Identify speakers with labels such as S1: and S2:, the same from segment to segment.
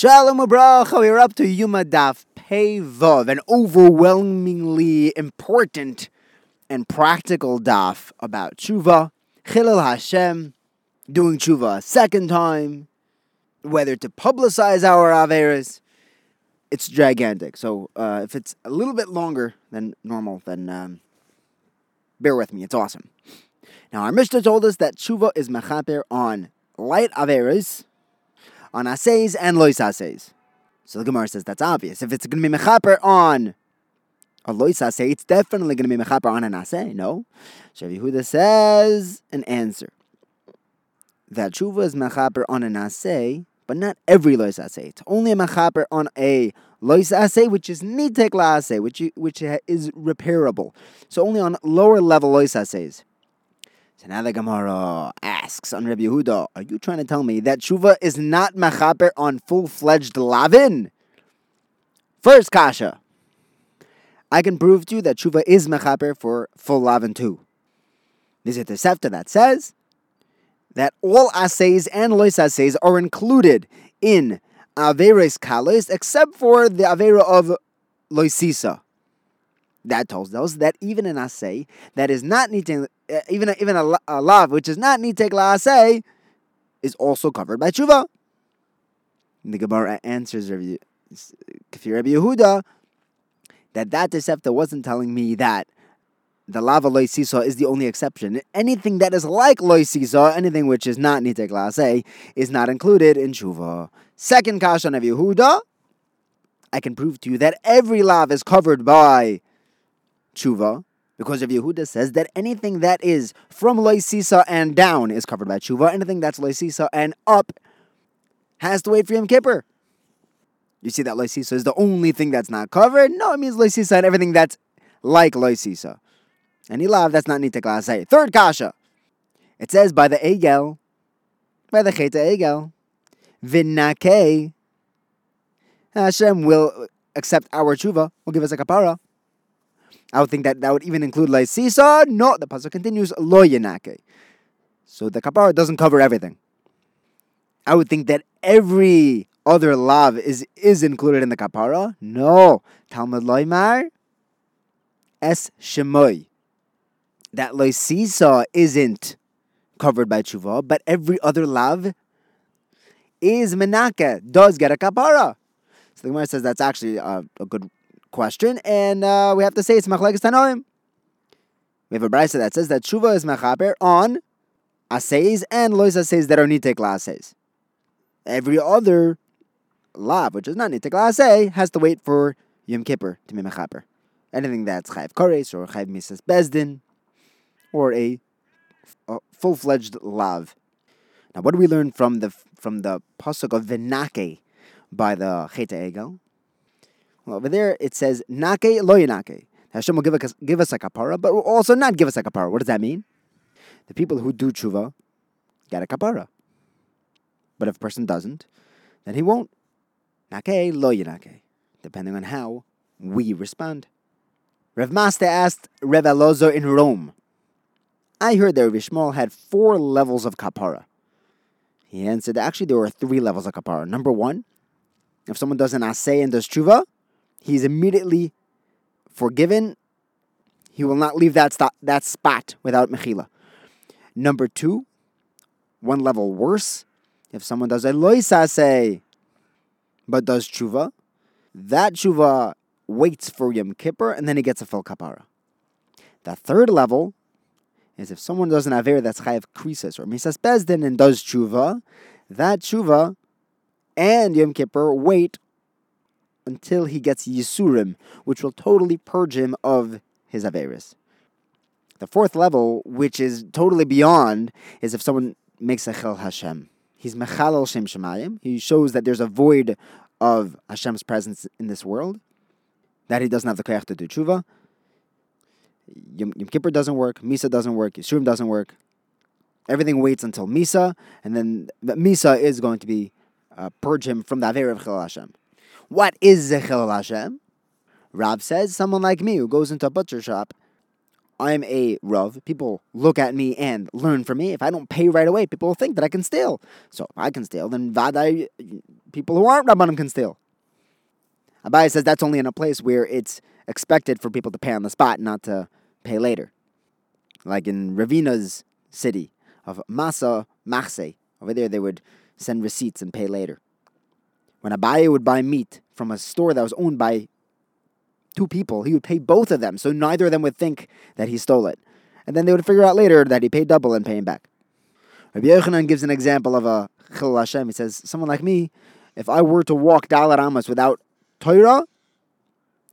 S1: Shalom Ubracha, we're up to Yuma Daf Pei Vav, an overwhelmingly important and practical daf about tshuva, Chilul Hashem, doing tshuva a second time, whether to publicize our Averas. It's gigantic. So uh, if it's a little bit longer than normal, then um, bear with me. It's awesome. Now, our Mishnah told us that tshuva is mechaper on light Averas, on assays and lois assays. So the Gemara says that's obvious. If it's going to be mechaper on a lois assay, it's definitely going to be mechaper on an assay. No, Shav Yehuda says an answer that tshuva is mechaper on an assay, but not every lois assay. It's only a mechaper on a lois assay, which is nitek la assay, which which is repairable. So only on lower level lois assays. So now the Gemara asks on Rabbi Yehuda, are you trying to tell me that tshuva is not mechaper on full-fledged lavin? First kasha. I can prove to you that tshuva is mechaper for full lavin too. This is the Sefta that says that all assays and lois assays are included in averes kalis except for the avera of loisisa. That tells us that even an assay that is not nitek, uh, even a, even a, a which is not nitek la assay, is also covered by tshuva. The Gemara answers Rabbi Yehuda that that Tosefta wasn't telling me that the lava loy sisa is the only exception. Anything that is like loy sisa, anything which is not nitek la assay, is not included in tshuva. Second kashan of Yehuda, I can prove to you that every lav is covered by tshuva, because of Yehuda says that anything that is from loisisa and down is covered by tshuva. Anything that's loisisa and up has to wait for Yom Kippur. You see that loisisa is the only thing that's not covered? No, it means loisisa and everything that's like loisisa. Any lav that's not nitek lasay. Third kasha. It says by the egel, by the cheta egel, vinnake. Hashem will accept our tshuva, will give us a kapara. I would think that that would even include Laisisa. No, the pasuk continues Lo Yenake. So the kapara doesn't cover everything. I would think that every other lav is is included in the kapara. No, Talmud Loimar Es Shemoy. That Loisisa isn't covered by tshuva, but every other lav is menake, does get a kapara. So the Gemara says that's actually a, a good question, and uh, we have to say it's machlekes tanoim. We have a brisa that says that tshuva is mechaper on assays and lois assays that are nitek assays. Every other lav, which is not nitek assay, has to wait for Yom Kippur to be mechaper. Anything that's chayv kores or chayv misas bezdin, or a, a full-fledged lav. Now, what do we learn from the from the pasuk of Venake by the Cheta Egel? Over there it says nake lo yanake. Hashem will give us, give us a kapara, but will also not give us a kapara. What does that mean? The people who do tshuva get a kapara. But if a person doesn't, then he won't. Nake lo yanake. Depending on how we respond. Rev Master asked Rev Elozar in Rome. I heard that Rav had four levels of kapara. He answered, actually, there were three levels of kapara. Number one, if someone does an assay and does tshuva, he's immediately forgiven. He will not leave that, st- that spot without mechila. Number two, one level worse, if someone does a loisase but does tshuva, that tshuva waits for Yom Kippur and then he gets a full kapara. The third level is if someone does an aver that's chayav krisis or misas bezdin and does tshuva, that tshuva and Yom Kippur wait until he gets Yisurim, which will totally purge him of his Averis. The fourth level, which is totally beyond, is if someone makes a Chel Hashem. He's Mechalel Shem Shemayim. He shows that there's a void of Hashem's presence in this world, that he doesn't have the Koyach to do tshuva. Yom, Yom Kippur doesn't work, Misa doesn't work, Yisurim doesn't work. Everything waits until Misa, and then Misa is going to be uh, purge him from the Aver of Chel Hashem. What is Zechel Hashem? Rav says someone like me who goes into a butcher shop I'm a Rav. People look at me and learn from me. If I don't pay right away, people will think that I can steal. So if I can steal, then Vadai, people who aren't Rabbanim can steal. Abaye says that's only in a place where it's expected for people to pay on the spot, not to pay later. Like in Ravina's city of Masa Machse. Over there, they would send receipts and pay later. When Abaye would buy meat from a store that was owned by two people, he would pay both of them, so neither of them would think that he stole it. And then they would figure out later that he paid double and pay him back. Rabbi Yochanan gives an example of a Chil Hashem. He says, someone like me, if I were to walk Dalar Amos without Torah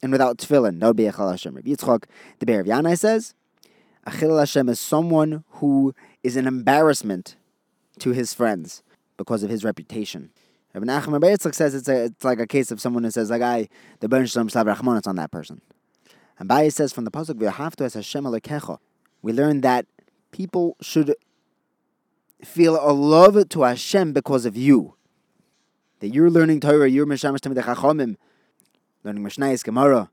S1: and without Tefillin, that would be a Chil Hashem. Rabbi Yitzchak, the Be'er Yanai says, a Chil Hashem is someone who is an embarrassment to his friends because of his reputation. Rabbi Nachman Yitzchak says it's, a, it's like a case of someone who says, like, I, the Ben Shalom Slav Rachman, on that person. Abaye says from the Pasuk, to as Hashem Alekecha, we learn that people should feel a love to Hashem because of you. That you're learning Torah, you're Meshamash Tamid Chachomim, learning Mishnayis Gemara,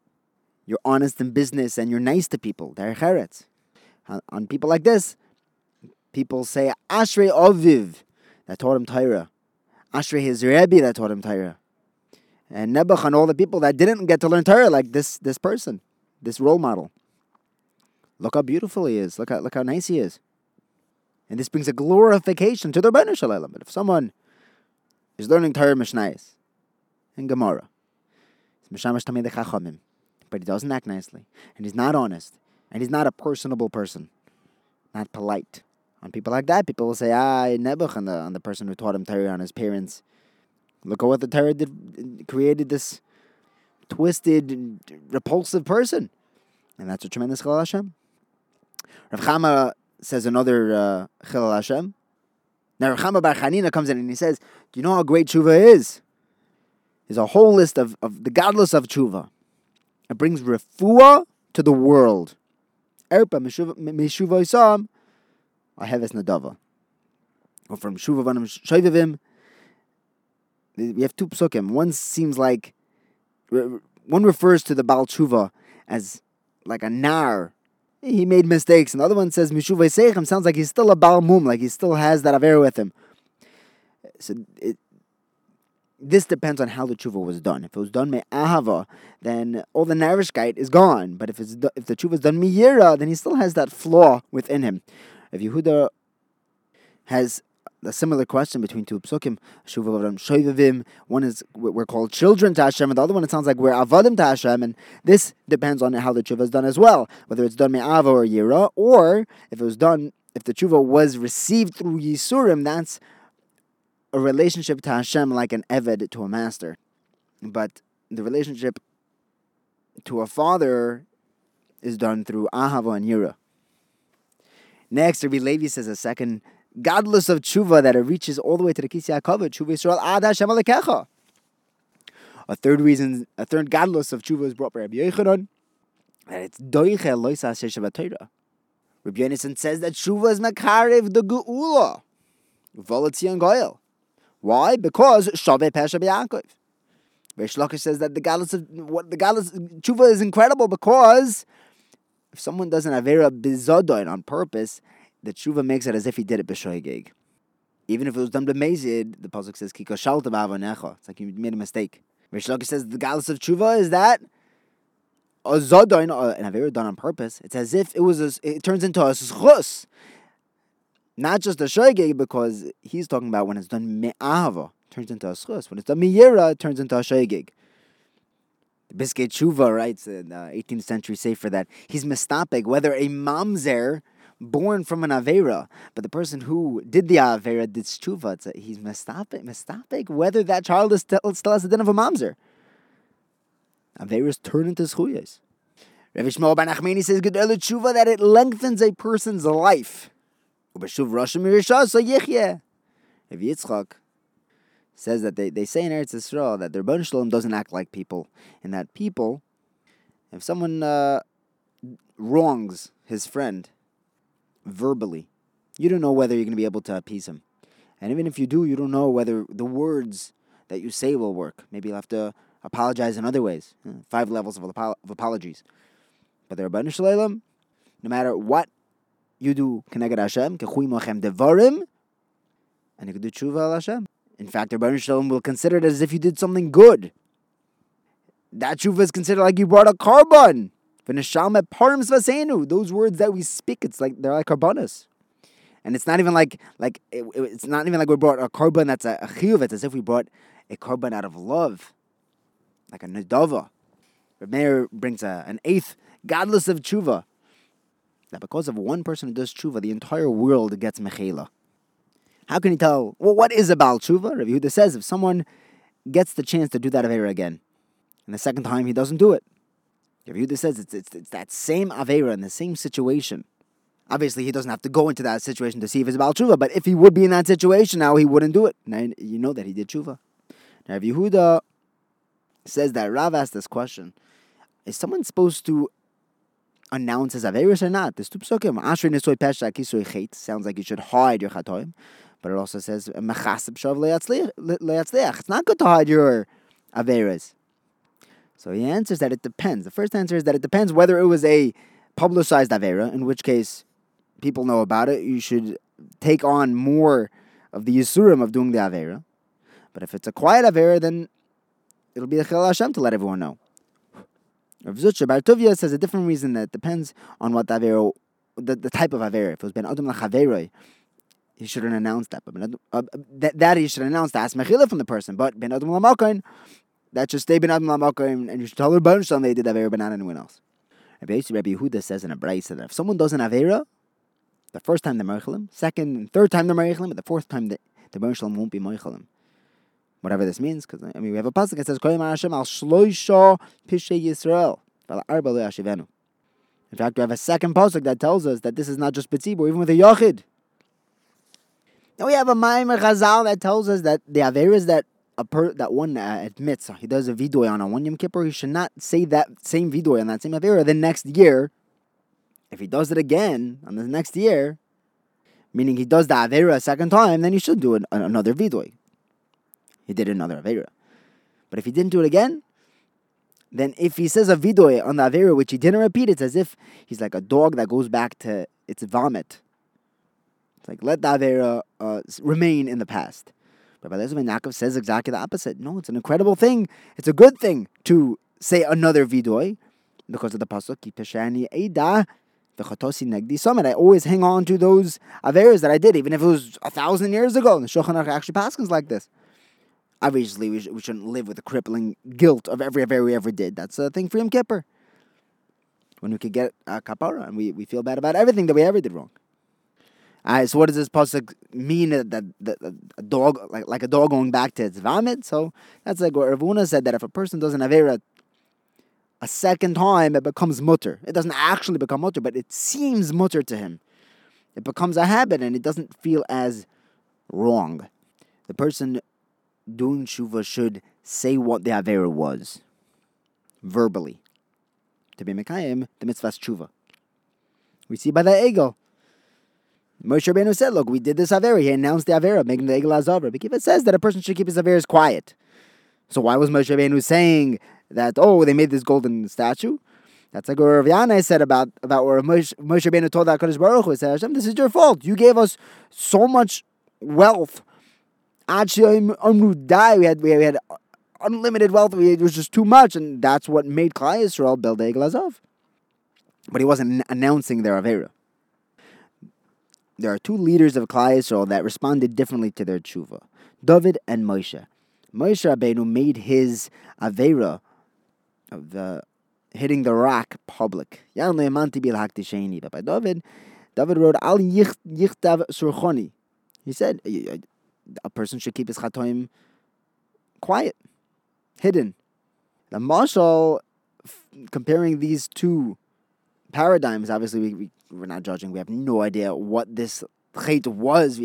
S1: you're honest in business and you're nice to people. They're cheretz. On people like this, people say Ashrei Aviv that taught him Torah. Ashrei his Rebbe that taught him Torah. And Nebuch and all the people that didn't get to learn Torah like this this person, this role model. Look how beautiful he is. Look how look how nice he is. And this brings a glorification to the Rebbeinu Shalom. But if someone is learning Torah Mishnayis and Gemara, but he doesn't act nicely, and he's not honest, and he's not a personable person, not polite, on people like that. People will say, ah, Nebuch on the, on the person who taught him Torah, on his parents. Look at what the Torah did, created this twisted, repulsive person. And that's a tremendous Chil Hashem. Rav Chama says another uh, Chil Hashem. Now Rav Chama Bar Chanina comes in and he says, do you know how great tshuva is? There's a whole list of, of the godless of tshuva. It brings refuah to the world. Erpa Meshuva Isam a heves nadava. Or from Shuvavanim Shoivavim, we have two psukim. One seems like, one refers to the Baal Tshuva as like a nar. He made mistakes. And the other one says Mishuvay Seichem sounds like he's still a Baal Mum, like he still has that Aver with him. So it, this depends on how the tshuva was done. If it was done me ahava, then all the narishkeit is gone. But if it's if the tshuva is done miyira, then he still has that flaw within him. If Yehuda has a similar question between two psukim, Shoivavim, one is we're called children to Hashem, and the other one it sounds like we're avadim to Hashem, and this depends on how the tshuva is done as well, whether it's done me'ava or yira, or if it was done, if the tshuva was received through yisurim, that's a relationship to Hashem like an eved to a master. But the relationship to a father is done through ahava and yira. Next, Rabbi Levi says a second godless of tshuva that it reaches all the way to the Kisya Kavod, tshuva Yisrael ad Hashem alekecha. A third reason, a third godless of tshuva is brought by Rabbi Yochanan, that it's doiche loisa sheshavatayra. Rabbi Yonason says that tshuva is makarev the geula, volitzi and goyel. Why? Because shave pesha b'Yaakov. Reish Lakish says that the godless of what the godless tshuva is incredible because if someone does an Avera Bizodoin on purpose, the tshuva makes it as if he did it b'shoigeg. Even if it was done b'mezid, the pasuk says kiko shalta b'avonecha. It's like you made a mistake. Rish says the galus of tshuva is that a zodoin, uh, an avera done on purpose. It's as if it was. A, it turns into a schus, not just a shoigeg, because he's talking about when it's done me'ava, turns into a schus. When it's done miyira, it turns into a shoigeg. Pischei Tshuva writes in uh, the 18th century sefer that he's mistapeg, whether a mamzer born from an avera, but the person who did the avera did tshuva. He's mistapeg, mistapeg, whether that child is still, still has the din of a mamzer. Averas turn into schuyas. Rav Shmuel Bar Nachmani says, "Good tshuva that it lengthens a person's life." So. Rav Yitzchak says that they, they say in Eretz Yisrael that their Rebbeinu Shalom doesn't act like people, and that people, if someone uh, wrongs his friend verbally, you don't know whether you're going to be able to appease him. And even if you do, you don't know whether the words that you say will work. Maybe you'll have to apologize in other ways. Five levels of, of apologies. But the Rebbeinu Shalom, no matter what you do, Hashem, and you can do tshuva al Hashem. In fact, Rebbeinu Shalom will consider it as if you did something good. That tshuva is considered like you brought a carbon. Those words that we speak, it's like they're like carbonas. And it's not even like like it, it's not even like we brought a carbon that's a, a chiyuv. It's as if we brought a carbon out of love, like a nedava. Meir brings a, an eighth godless of tshuva. That because of one person who does tshuva, the entire world gets mechela. How can you tell? Well, what is a about tshuva? Rabbi Yehuda says if someone gets the chance to do that avera again, and the second time he doesn't do it, Rabbi Yehuda says it's, it's, it's that same avera in the same situation. Obviously, he doesn't have to go into that situation to see if it's about tshuva, but if he would be in that situation now, he wouldn't do it. Now you know that he did tshuva. Now, Rabbi Yehuda says that Rav asked this question: Is someone supposed to announce his averis or not? Sounds like you should hide your chatoim, but it also says mechasib shav. It's not good to hide your averis. So he answers that it depends. The first answer is that it depends whether it was a publicized avera, in which case people know about it. You should take on more of the yisurim of doing the avera. But if it's a quiet avera, then it'll be a chil Hashem to let everyone know. Rav Zutra Bar Tuvia says a different reason that it depends on what the avera, the, the type of avera. If it was ben adam lachaveroi, he shouldn't announce that. But uh, that, that he should announce that mechila from the person. But ben adam lamakoin, that should stay ben adam lamakoin, and you should tell her bonus on they did avera, but not anyone else. Rabbi Yehuda says in a brayse that if someone does an avera, the first time they're meichelim, second and third time they're meichelim, but the fourth time the the won't be meichelim. Whatever this means, because I mean we have a pasuk that says Koyim Hashem al shloisha Yisrael In fact, we have a second pasuk that tells us that this is not just betzibur, even with a yachid. Now we have a Maimer Chazal that tells us that the averas that a per, that one uh, admits he does a vidoy on a one Yom Kippur, he should not say that same vidoy on that same avera the next year. If he does it again on the next year, meaning he does the avera a second time, then he should do an, another vidoy. He did another avera. But if he didn't do it again, then if he says a vidoy on the avera which he didn't repeat, it's as if he's like a dog that goes back to its vomit. It's like let the avera uh, remain in the past. But Rabbi Eliezer Yaakov says exactly the opposite. No, it's an incredible thing. It's a good thing to say another vidoy because of the pasuk summit. I always hang on to those averas that I did, even if it was a thousand years ago. And the Shulchan Aruch actually passes like this. Obviously, we, sh- we shouldn't live with the crippling guilt of every aver we ever did. That's a thing for Yom Kippur. When we could get a kapara and we, we feel bad about everything that we ever did wrong. Alright, so what does this pasuk mean? That, that, that, a dog, like, like a dog going back to its vomit? So that's like what Rav Huna said that if a person does an avera a second time, it becomes mutter. It doesn't actually become mutter, but it seems mutter to him. It becomes a habit, and it doesn't feel as wrong. The person doing tshuva should say what the avera was, verbally, to be mekayim the mitzvah tshuva. We see by the ego Moshe Rabbeinu said, look, we did this Avera. He announced the Avera, making the Egel Azavra. Because it says that a person should keep his Averas quiet. So why was Moshe Rabbeinu saying that, oh, they made this golden statue? That's like what Rav Yanai said about, about where Moshe, Moshe Rabbeinu told HaKadosh Baruch Hu, said, Hashem, this is your fault. You gave us so much wealth. Actually, die. We had, we had unlimited wealth. It was just too much. And that's what made Klal Yisrael build the Egel Azav. But he wasn't announcing their Avera there are two leaders of Klal Yisrael that responded differently to their tshuva, David and Moshe. Moshe Rabbeinu made his avera of the hitting the rock public. But by David, David wrote Al Yichtav Surchoni. He said a person should keep his chatoim quiet, hidden. The marshal comparing these two paradigms, obviously we, we we're not judging. We have no idea what this chait was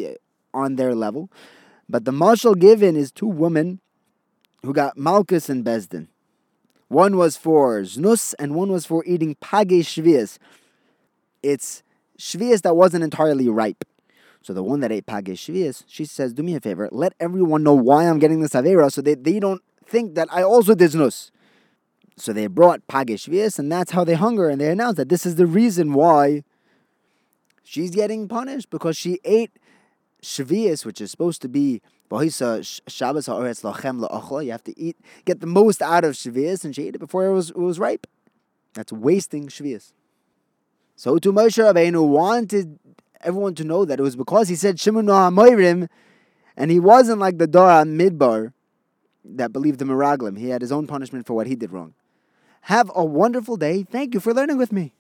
S1: on their level. But the marshal given is two women who got Malchus and Bezdin. One was for znus and one was for eating page shvias. It's shvias that wasn't entirely ripe. So the one that ate page shvias, she says, "Do me a favor, let everyone know why I'm getting this avera, so they, they don't think that I also did znus." So they brought page shvias, and that's how they hunger, and they announced that this is the reason why she's getting punished because she ate Shavias, which is supposed to be Shabbos ha'oretz lachem. You have to eat, get the most out of Shavias, and she ate it before it was, it was ripe. That's wasting Shavias. So to Moshe Rabbeinu wanted everyone to know that it was because he said Shimon HaMoirim, and he wasn't like the Dora Midbar that believed the Miraglim. He had his own punishment for what he did wrong. Have a wonderful day. Thank you for learning with me.